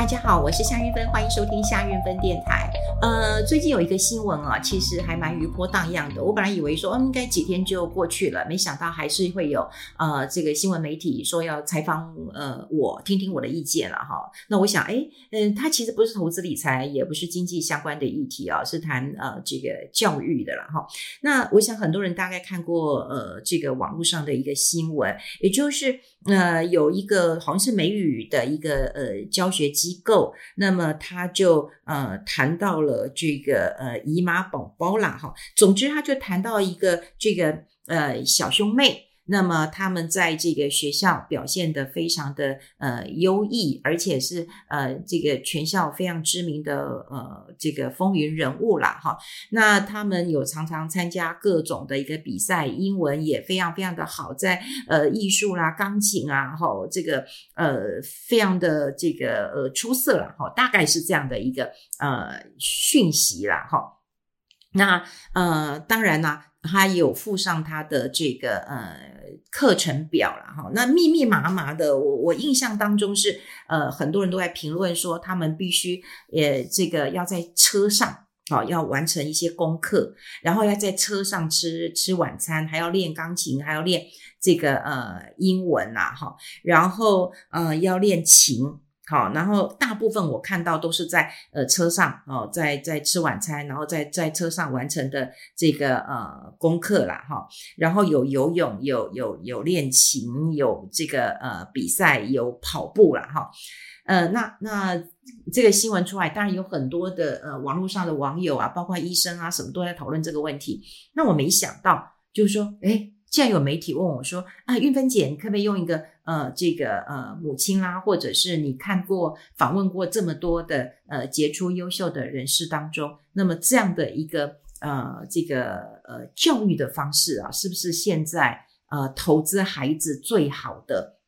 大家好，我是夏韵芬，欢迎收听夏韵芬电台。呃，最近有一个新闻啊，其实还蛮余波荡漾的。我本来以为说，嗯，应该几天就过去了，没想到还是会有呃这个新闻媒体说要采访呃我，听听我的意见了哈。那我想，诶嗯，它其实不是投资理财，也不是经济相关的议题啊，是谈呃这个教育的了哈。那我想很多人大概看过呃这个网络上的一个新闻，也就是呃有一个好像是美语的一个呃教学机机构，那么他就呃谈到了这个呃姨妈宝宝啦哈，总之他就谈到一个这个呃小兄妹。那么他们在这个学校表现得非常的呃优异，而且是呃这个全校非常知名的呃这个风云人物啦哈。那他们有常常参加各种的一个比赛，英文也非常非常的好，在呃艺术啦、钢琴啊哈这个呃非常的这个呃出色了哈，大概是这样的一个呃讯息啦哈。那呃当然啦。他有附上他的这个呃课程表了哈，那密密麻麻的，我我印象当中是呃很多人都在评论说他们必须呃这个要在车上啊要完成一些功课，然后要在车上吃吃晚餐，还要练钢琴，还要练这个呃英文呐哈，然后呃要练琴。好，然后大部分我看到都是在呃车上哦，在在吃晚餐，然后在在车上完成的这个呃功课啦哈。然后有游泳，有有有练琴，有这个呃比赛，有跑步啦哈。呃，那那这个新闻出来，当然有很多的呃网络上的网友啊，包括医生啊，什么都在讨论这个问题。那我没想到，就是说，诶既然有媒体问我说：“啊，韵芬姐，你可不可以用一个呃，这个呃母亲啦，或者是你看过访问过这么多的呃杰出优秀的人士当中，那么这样的一个呃这个呃教育的方式啊，是不是现在呃投资孩子最好的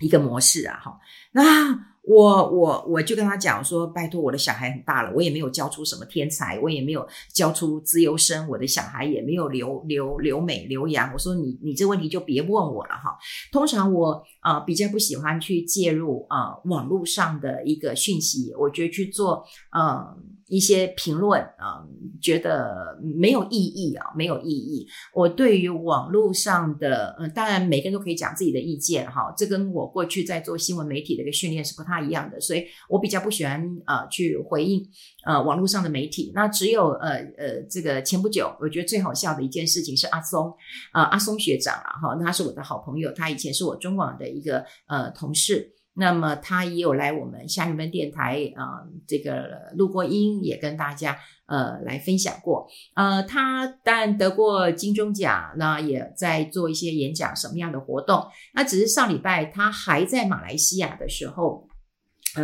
一个模式啊？哈，那。”我我我就跟他讲说，拜托我的小孩很大了，我也没有教出什么天才，我也没有教出资优生，我的小孩也没有留留留美留洋。我说你你这问题就别问我了哈。通常我啊、呃、比较不喜欢去介入啊、呃、网络上的一个讯息，我觉得去做嗯。呃一些评论啊，觉得没有意义啊，没有意义。我对于网络上的，嗯，当然每个人都可以讲自己的意见哈，这跟我过去在做新闻媒体的一个训练是不太一样的，所以我比较不喜欢啊去回应呃网络上的媒体。那只有呃呃这个前不久，我觉得最好笑的一件事情是阿松啊阿松学长啊哈，他是我的好朋友，他以前是我中广的一个呃同事。那么他也有来我们夏韵芬电台啊、这个录过音，也跟大家呃来分享过。呃，他当然得过金钟奖，那也在做一些演讲，什么样的活动？那只是上礼拜他还在马来西亚的时候，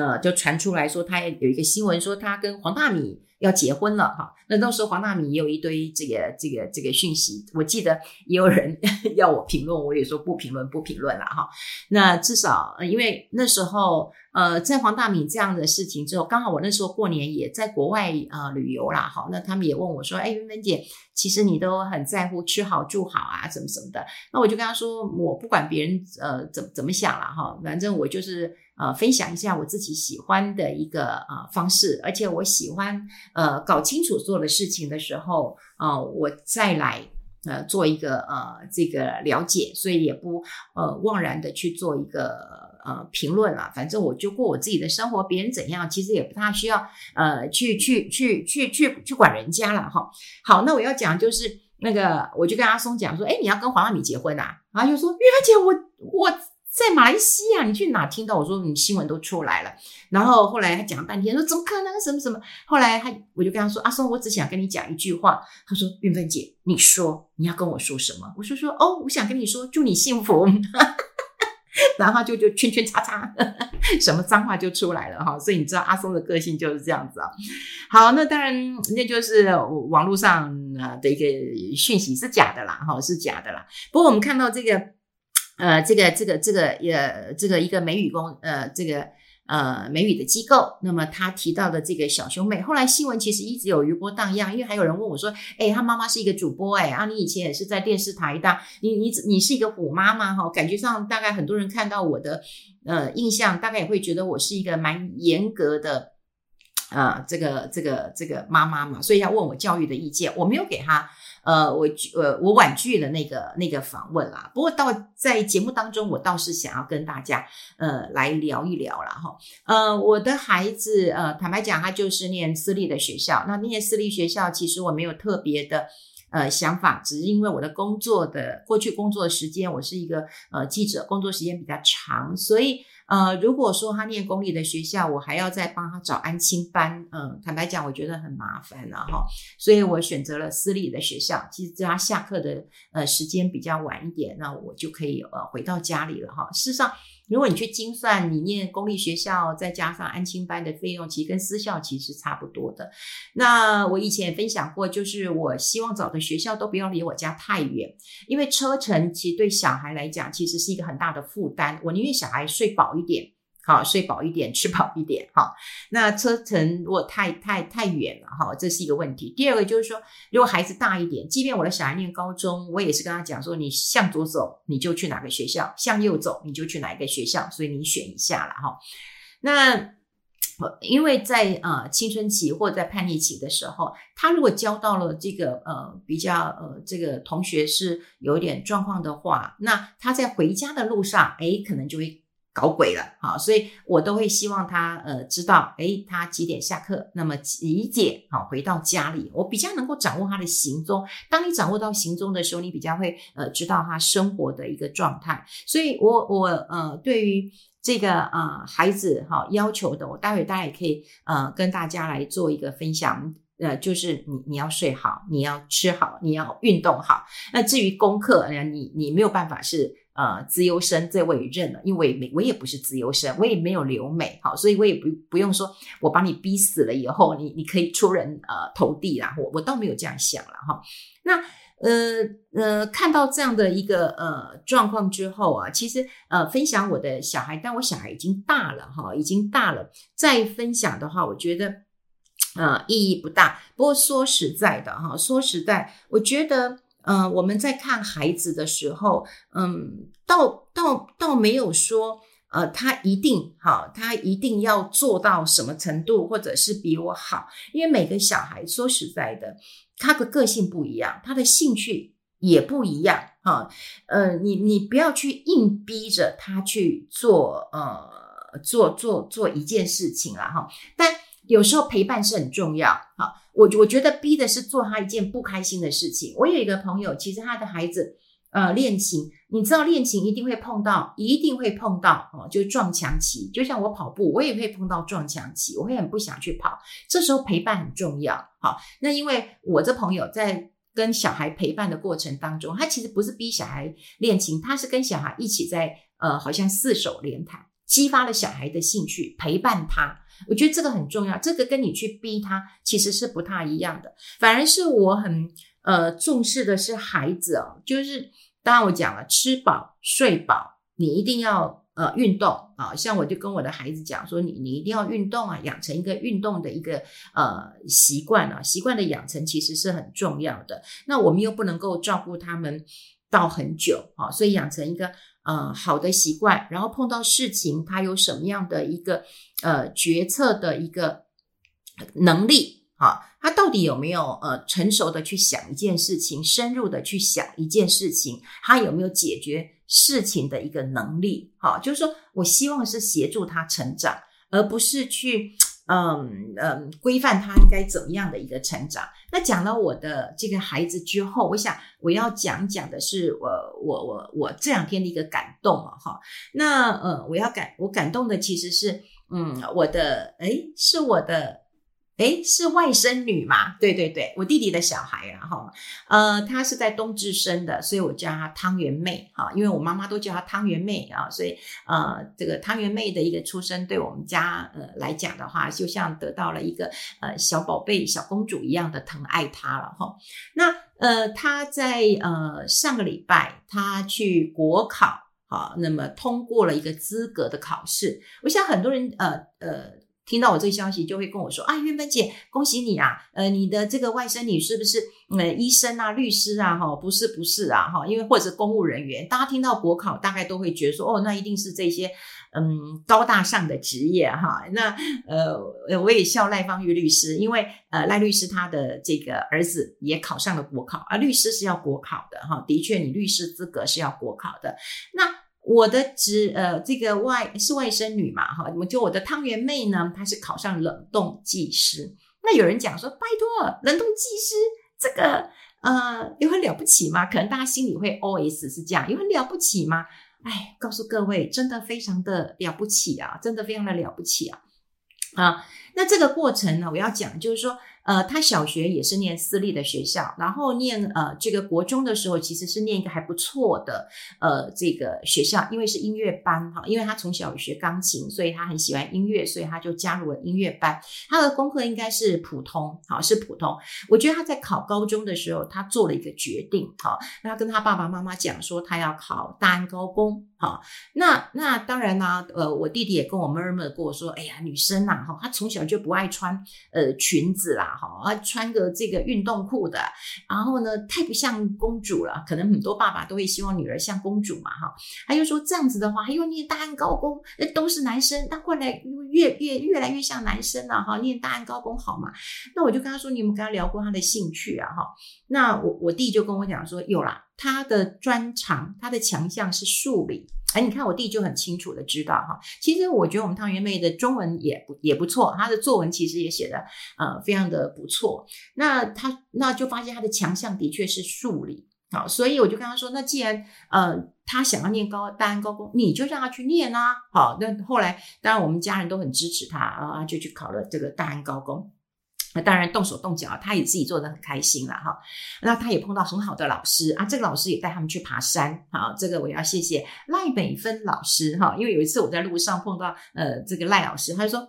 呃，就传出来说他有一个新闻，说他跟黄大米。要结婚了哈，那当时黄大米也有一堆这个这个这个讯息，我记得也有人 要我评论，我也说不评论不评论了哈。那至少因为那时候呃，在黄大米这样的事情之后，刚好我那时候过年也在国外啊、呃、旅游啦哈，那他们也问我说，哎，韵芬姐，其实你都很在乎吃好住好啊，什么什么的。那我就跟他说，我不管别人呃怎怎么想了哈，反正我就是。呃，分享一下我自己喜欢的一个呃方式，而且我喜欢呃搞清楚做的事情的时候，呃，我再来呃做一个呃这个了解，所以也不呃妄然的去做一个呃评论了。反正我就过我自己的生活，别人怎样其实也不大需要呃去去去去去去管人家了哈。好，那我要讲就是那个，我就跟阿松讲说，诶，你要跟黄阿米结婚啊？然后就说，韵芬姐，我我。在马来西亚，你去哪听到？我说你新闻都出来了，然后后来他讲了半天，说怎么可能？什么什么？后来他我就跟他说：“阿松，我只想跟你讲一句话。”他说：“韵芬姐，你说你要跟我说什么？”我说：“说哦，我想跟你说，祝你幸福。”然后就就圈圈叉叉，什么脏话就出来了哈。所以你知道阿松的个性就是这样子啊。好，那当然那就是网络上啊的一个讯息是假的啦，哈，是假的啦。不过我们看到这个。呃，这个这个这个呃，这个一个美语工呃，这个呃美语的机构。那么他提到的这个小兄妹，后来新闻其实一直有余波荡漾，因为还有人问我说：“哎，他妈妈是一个主播，哎啊，你以前也是在电视台的，你你你是一个虎妈妈哈？感觉上大概很多人看到我的呃印象，大概也会觉得我是一个蛮严格的。”、呃，这个这个这个妈妈嘛，所以要问我教育的意见，我没有给他，呃，我拒呃我婉拒了那个那个访问啦。不过到在节目当中，我倒是想要跟大家呃来聊一聊了哈。呃，我的孩子呃，坦白讲，他就是念私立的学校。那念私立学校，其实我没有特别的呃想法，只是因为我的工作的过去工作的时间，我是一个呃记者，工作时间比较长，所以。呃，如果说他念公立的学校，我还要再帮他找安亲班，嗯，坦白讲，我觉得很麻烦了哈，所以我选择了私立的学校。其实他下课的呃时间比较晚一点，那我就可以呃回到家里了哈。事实上。如果你去精算，你念公立学校再加上安亲班的费用，其实跟私校其实差不多的。那我以前也分享过，就是我希望找的学校都不要离我家太远，因为车程其实对小孩来讲其实是一个很大的负担。我宁愿小孩睡饱一点。好，睡饱一点，吃饱一点。好，那车程如果太太太远了，哈，这是一个问题。第二个就是说，如果孩子大一点，即便我的小孩念高中，我也是跟他讲说，你向左走，你就去哪个学校；向右走，你就去哪一个学校。所以你选一下了，哈。那因为在呃青春期或者在叛逆期的时候，他如果交到了这个呃比较呃这个同学是有一点状况的话，那他在回家的路上，诶，可能就会。搞鬼了，好，所以我都会希望他呃知道，诶，他几点下课，那么几点好回到家里，我比较能够掌握他的行踪。当你掌握到行踪的时候，你比较会呃知道他生活的一个状态。所以我我呃对于这个呃孩子哈要求的，我待会大家也可以呃跟大家来做一个分享，呃就是你你要睡好，你要吃好，你要运动好。那至于功课，呃你你没有办法是。呃，资优生这我也认了，因为我也我也不是资优生，我也没有留美，好，所以我也不不用说，我把你逼死了以后，你你可以出人呃头地啦，我我倒没有这样想了哈。那呃呃，看到这样的一个呃状况之后啊，其实呃分享我的小孩，但我小孩已经大了哈，已经大了，再分享的话，我觉得呃意义不大。不过说实在的哈，说实在，我觉得。嗯、呃，我们在看孩子的时候，嗯，倒倒倒没有说，呃，他一定好，他一定要做到什么程度，或者是比我好，因为每个小孩说实在的，他的个性不一样，他的兴趣也不一样，哈，呃，你你不要去硬逼着他去做，呃，做做做一件事情了，哈，但有时候陪伴是很重要，哈。我我觉得逼的是做他一件不开心的事情。我有一个朋友，其实他的孩子，呃，练琴，你知道练琴一定会碰到，一定会碰到哦，就是撞墙期。就像我跑步，我也会碰到撞墙期，我会很不想去跑。这时候陪伴很重要，好，那因为我这朋友在跟小孩陪伴的过程当中，他其实不是逼小孩练琴，他是跟小孩一起在，呃，好像四手联弹，激发了小孩的兴趣，陪伴他。我觉得这个很重要，这个跟你去逼他其实是不太一样的。反而是我很呃重视的是孩子哦，就是当然我讲了，吃饱睡饱，你一定要呃运动啊。像我就跟我的孩子讲说，你你一定要运动啊，养成一个运动的一个呃习惯啊，习惯的养成其实是很重要的。那我们又不能够照顾他们到很久啊，所以养成一个。呃，好的习惯，然后碰到事情，他有什么样的一个呃决策的一个能力啊？他到底有没有呃成熟的去想一件事情，深入的去想一件事情？他有没有解决事情的一个能力？哈，就是说我希望是协助他成长，而不是去。嗯嗯，规范他应该怎么样的一个成长？那讲了我的这个孩子之后，我想我要讲讲的是我我我我这两天的一个感动了哈。那呃，我要感我感动的其实是嗯，我的哎，是我的。诶，是外甥女嘛？对对对，我弟弟的小孩啊，哈，呃，她是在冬至生的，所以我叫她汤圆妹，哈，因为我妈妈都叫她汤圆妹啊，所以呃，这个汤圆妹的一个出生，对我们家呃来讲的话，就像得到了一个呃小宝贝、小公主一样的疼爱她了，哈。那呃，她在呃上个礼拜，她去国考。好，那么通过了一个资格的考试。我想很多人呃呃。听到我这个消息，就会跟我说：“啊，韵芬姐，恭喜你啊！呃，你的这个外甥女是不是呃医生啊、律师啊？哈，不是，不是啊，哈，因为或者公务人员。大家听到国考，大概都会觉得说：哦，那一定是这些嗯高大上的职业哈。那呃，我也笑赖芳玉律师，因为呃赖律师他的这个儿子也考上了国考啊，律师是要国考的哈。的确，你律师资格是要国考的。那。”我的侄呃，这个外是外甥女嘛，哈，我就我的汤圆妹呢，她是考上冷冻技师。那有人讲说，拜托，冷冻技师这个呃，有很了不起吗？可能大家心里会 OS 是这样，有很了不起吗？哎，告诉各位，真的非常的了不起啊，真的非常的了不起啊，啊，那这个过程呢，我要讲就是说。呃，他小学也是念私立的学校，然后念呃这个国中的时候，其实是念一个还不错的呃这个学校，因为是音乐班哈，因为他从小学钢琴，所以他很喜欢音乐，所以他就加入了音乐班。他的功课应该是普通，好，是普通。我觉得他在考高中的时候，他做了一个决定，好，他跟他爸爸妈妈讲说，他要考大安高工。好，那那当然啦，呃，我弟弟也跟我 murmur 过说，哎呀，女生呐，哈，她从小就不爱穿呃裙子啦，哈，啊，穿个这个运动裤的，然后呢，太不像公主了。可能很多爸爸都会希望女儿像公主嘛，哈。他就说这样子的话，还有念大安高工，那都是男生，那过来越越越来越像男生了，哈。念大安高工好嘛？那我就跟他说，你有没有跟他聊过他的兴趣啊，哈。那我我弟就跟我讲说，有啦。他的专长，他的强项是数理。哎，你看我弟就很清楚的知道哈。其实我觉得我们汤圆妹的中文也不也不错，他的作文其实也写的呃非常的不错。那他那就发现他的强项的确是数理。好，所以我就跟他说，那既然呃他想要念高大安高工，你就让他去念啊。好，那后来当然我们家人都很支持他啊，就去考了这个大安高工。那当然动手动脚，他也自己做得很开心了哈。那他也碰到很好的老师啊，这个老师也带他们去爬山。好，这个我要谢谢赖美芬老师哈，因为有一次我在路上碰到呃这个赖老师，他就说，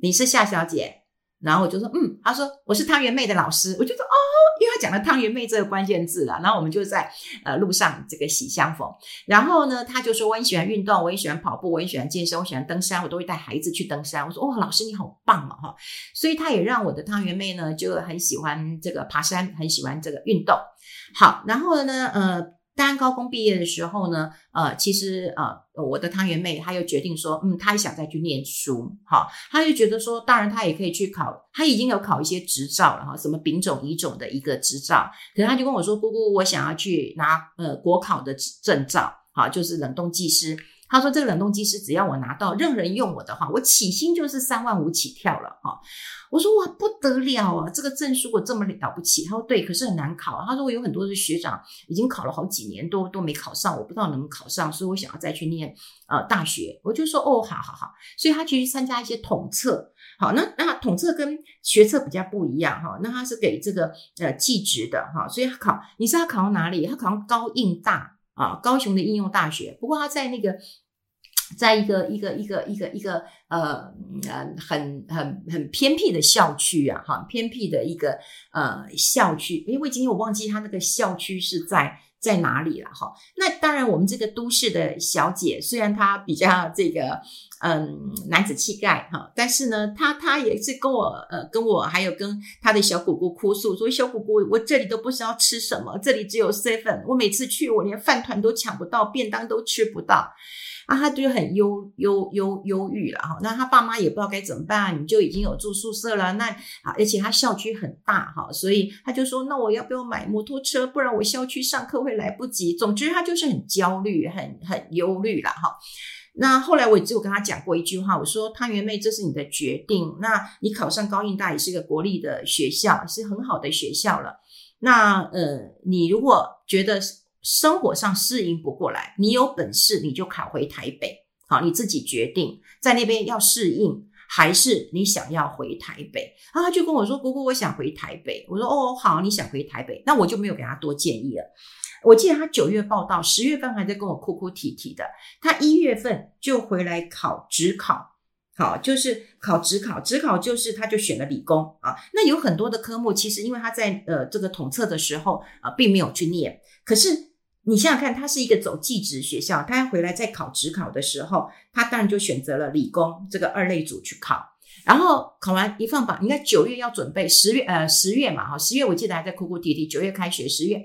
你是夏小姐。然后我就说，嗯，他说我是汤圆妹的老师，我就说哦，因为他讲了汤圆妹这个关键字了，然后我们就在呃路上这个喜相逢。然后呢，他就说我很喜欢运动，我也喜欢跑步，我也喜欢健身，我喜欢登山，我都会带孩子去登山。我说哦，老师你好棒哦哈，所以他也让我的汤圆妹呢就很喜欢这个爬山，很喜欢这个运动。好，然后呢，呃。刚高中毕业的时候呢，呃，其实呃，我的汤圆妹她又决定说，嗯，她也想再去念书，好，她就觉得说，当然她也可以去考，她已经有考一些执照了哈，什么丙种、乙种的一个执照，可是她就跟我说，姑姑，我想要去拿呃国考的证照，好，就是冷冻技师。他说：“这个冷冻技师，只要我拿到，任何人用我的话，我起薪就是三万五起跳了哈。”我说：“哇，不得了啊！这个证书我这么了不起？”他说：“对，可是很难考。”他说：“我有很多的学长已经考了好几年，都都没考上，我不知道能不能考上，所以我想要再去念呃大学。”我就说：“哦，好好好。”所以他去参加一些统测。好，那那统测跟学测比较不一样哈。那他是给这个呃技职的哈，所以他考，你知道他考到哪里？他考上高应大啊，高雄的应用大学。不过他在那个。在一个一个一个一个一个呃呃很很很偏僻的校区啊，哈，偏僻的一个呃校区，因为今天我忘记他那个校区是在在哪里了哈。那当然，我们这个都市的小姐，虽然她比较这个嗯男子气概哈，但是呢，他他也是跟我呃跟我还有跟他的小姑姑哭诉说，小姑姑，我这里都不知道吃什么，这里只有 seven，我每次去我连饭团都抢不到，便当都吃不到。啊，他就很忧忧忧忧郁了哈。那他爸妈也不知道该怎么办，你就已经有住宿舍了，那啊，而且他校区很大哈，所以他就说，那我要不要买摩托车？不然我校区上课会来不及。总之，他就是很焦虑，很很忧虑了哈。那后来我也只有跟他讲过一句话，我说汤圆妹，这是你的决定。那你考上高应大也是个国立的学校，是很好的学校了。那呃，你如果觉得生活上适应不过来，你有本事你就考回台北，好，你自己决定在那边要适应，还是你想要回台北？啊，他就跟我说：“姑姑，我想回台北。”我说：“哦，好，你想回台北，那我就没有给他多建议了。”我记得他九月报到，十月份还在跟我哭哭啼啼的，他一月份就回来考指考，好，就是考指考，指考就是他就选了理工啊。那有很多的科目，其实因为他在呃这个统测的时候啊，并没有去念，可是。你想想看，他是一个走技职学校，他回来再考指考的时候，他当然就选择了理工这个二类组去考。然后考完一放榜，应该九月要准备，十月呃十月嘛哈，十月我记得还在哭哭啼啼，九月开学，十月，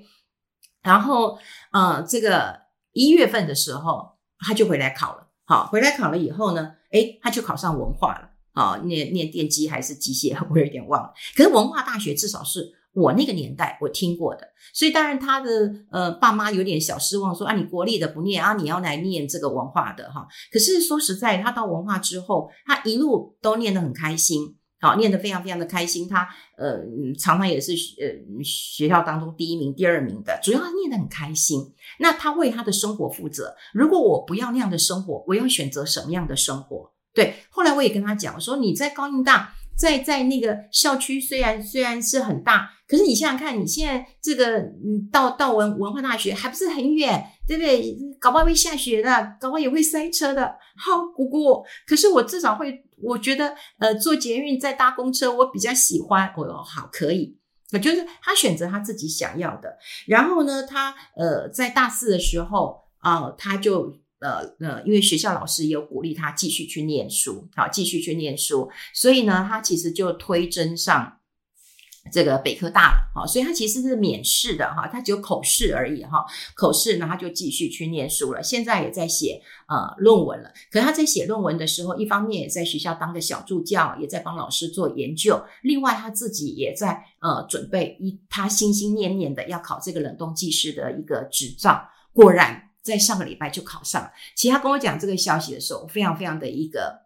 然后呃这个一月份的时候他就回来考了，好，回来考了以后呢，诶，他就考上文化了，啊，念念电机还是机械，我有点忘了，可是文化大学至少是。我那个年代我听过的，所以当然他的呃爸妈有点小失望，说啊你国立的不念啊，你要来念这个文化的哈。可是说实在，他到文化之后，他一路都念得很开心，好，念得非常非常的开心。他呃常常也是呃学校当中第一名、第二名的，主要念得很开心。那他为他的生活负责。如果我不要那样的生活，我要选择什么样的生活？对，后来我也跟他讲说，你在高音大。在在那个校区，虽然虽然是很大，可是你想想看，你现在这个嗯，到到文文化大学还不是很远，对不对？搞不好会下雪的，搞不好也会塞车的。好，姑姑，可是我至少会，我觉得呃，坐捷运再搭公车，我比较喜欢。哦，好，可以。我就是他选择他自己想要的。然后呢，他呃，在大四的时候啊，他就。呃呃，因为学校老师也有鼓励他继续去念书，好，继续去念书，所以呢，他其实就推甄上这个北科大了，哈，所以他其实是免试的，哈，他只有口试而已，哈，口试呢，他就继续去念书了，现在也在写呃论文了。可是他在写论文的时候，一方面也在学校当个小助教，也在帮老师做研究，另外他自己也在呃准备一，他心心念念的要考这个冷冻技师的一个执照，果然。在上个礼拜就考上了。其实他跟我讲这个消息的时候，非常非常的一个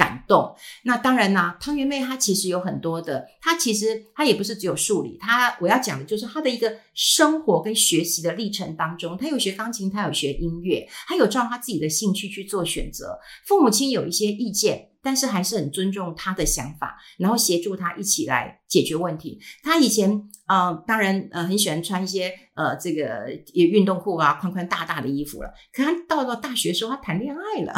感动。那当然啦，汤圆妹她其实有很多的，她其实她也不是只有数理，她我要讲的就是她的一个生活跟学习的历程当中，她有学钢琴，她有学音乐，她有照她自己的兴趣去做选择。父母亲有一些意见。但是还是很尊重她的想法，然后协助她一起来解决问题。她以前呃，当然呃，很喜欢穿一些呃这个运动裤啊，宽宽大大的衣服了。可他到了大学的时候，他谈恋爱了，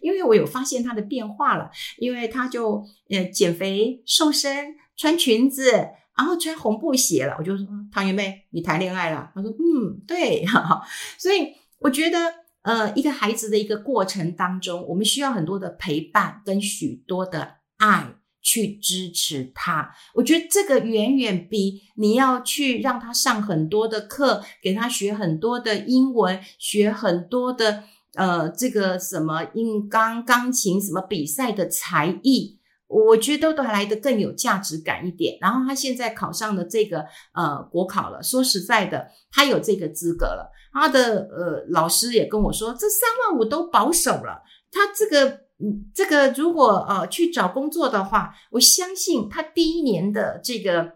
因为我有发现他的变化了，因为他就呃减肥瘦身，穿裙子，然后穿红布鞋了。我就说汤圆妹，你谈恋爱了？他说嗯，对，哈哈。所以我觉得。呃，一个孩子的一个过程当中，我们需要很多的陪伴跟许多的爱去支持他。我觉得这个远远比你要去让他上很多的课，给他学很多的英文，学很多的呃这个什么音钢钢琴什么比赛的才艺。我觉得都来得更有价值感一点。然后他现在考上了这个呃国考了，说实在的，他有这个资格了。他的呃老师也跟我说，这三万五都保守了。他这个嗯这个如果呃去找工作的话，我相信他第一年的这个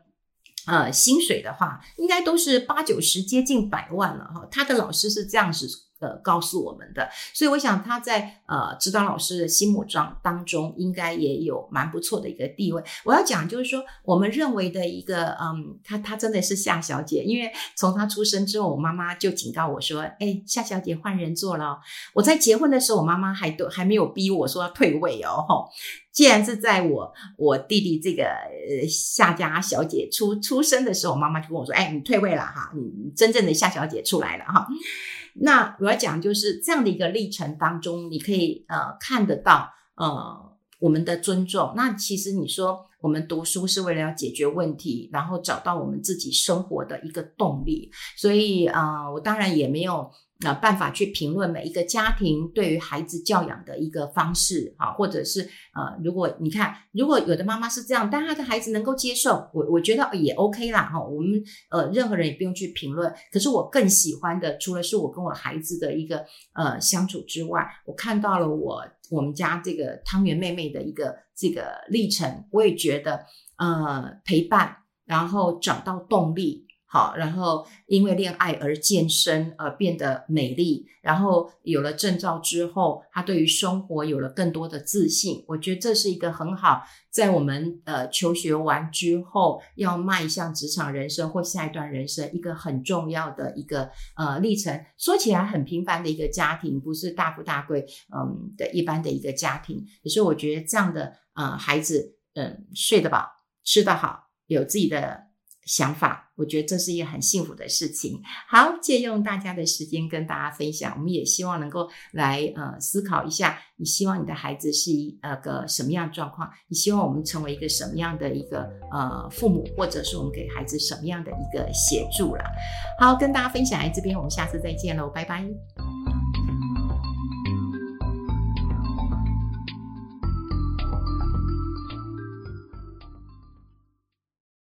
呃薪水的话，应该都是八九十接近百万了哈。他的老师是这样子。呃，告诉我们的，所以我想他在呃指导老师的心目中当中，应该也有蛮不错的一个地位。我要讲就是说，我们认为的一个，嗯，他他真的是夏小姐，因为从他出生之后，我妈妈就警告我说，哎，夏小姐换人做了。我在结婚的时候，我妈妈还都还没有逼我说要退位哦，吼。既然是在我我弟弟这个呃夏家小姐出出生的时候，妈妈就跟我说，哎，你退位了哈，你真正的夏小姐出来了哈。那我要讲就是这样的一个历程当中，你可以呃看得到呃我们的尊重。那其实你说我们读书是为了要解决问题，然后找到我们自己生活的一个动力。所以啊、呃，我当然也没有。呃，办法去评论每一个家庭对于孩子教养的一个方式啊，或者是呃，如果你看，如果有的妈妈是这样，但她的孩子能够接受，我我觉得也 OK 啦哈。我们呃，任何人也不用去评论。可是我更喜欢的，除了是我跟我孩子的一个呃相处之外，我看到了我我们家这个汤圆妹妹的一个这个历程，我也觉得呃陪伴，然后找到动力。好，然后因为恋爱而健身，而变得美丽，然后有了证照之后，他对于生活有了更多的自信。我觉得这是一个很好，在我们呃求学完之后，要迈向职场人生或下一段人生一个很重要的一个呃历程。说起来很平凡的一个家庭，不是大富大贵，嗯的一般的一个家庭。可是我觉得这样的呃孩子，嗯睡得饱，吃得好，有自己的。想法，我觉得这是一个很幸福的事情。好，借用大家的时间跟大家分享，我们也希望能够来呃思考一下，你希望你的孩子是一呃个什么样的状况？你希望我们成为一个什么样的一个呃父母，或者是我们给孩子什么样的一个协助了？好，跟大家分享在这边，我们下次再见喽，拜拜。